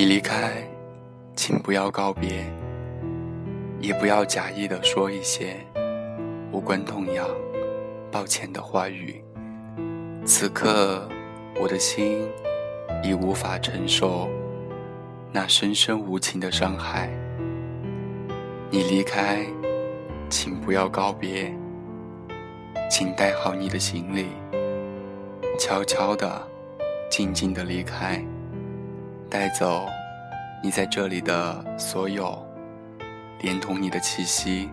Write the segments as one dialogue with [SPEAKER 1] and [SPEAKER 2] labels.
[SPEAKER 1] 你离开请不要告别，也不要假意的说一些无关痛痒、抱歉的话语。此刻，我的心已无法承受那深深无情的伤害。你离开，请不要告别，请带好你的行李，悄悄的、静静的离开，带走你在这里的所有，连同你的气息，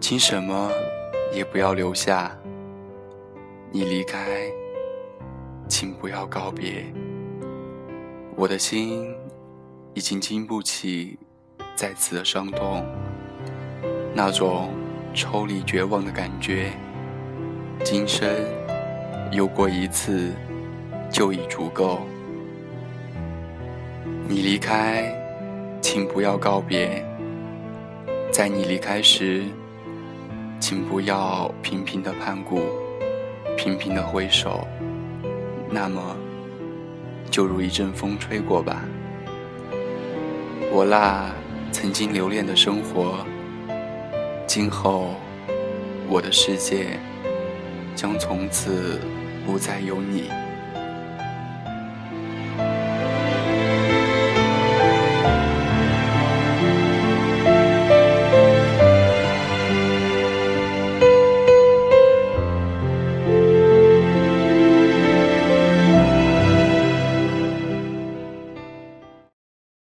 [SPEAKER 1] 请什么也不要留下。你离开，请不要告别。我的心已经经不起再次的伤痛，那种抽离绝望的感觉，今生有过一次就已足够。你离开，请不要告别。在你离开时，请不要频频的盼顾。频频的挥手，那么就如一阵风吹过吧。我那曾经留恋的生活，今后我的世界将从此不再有你。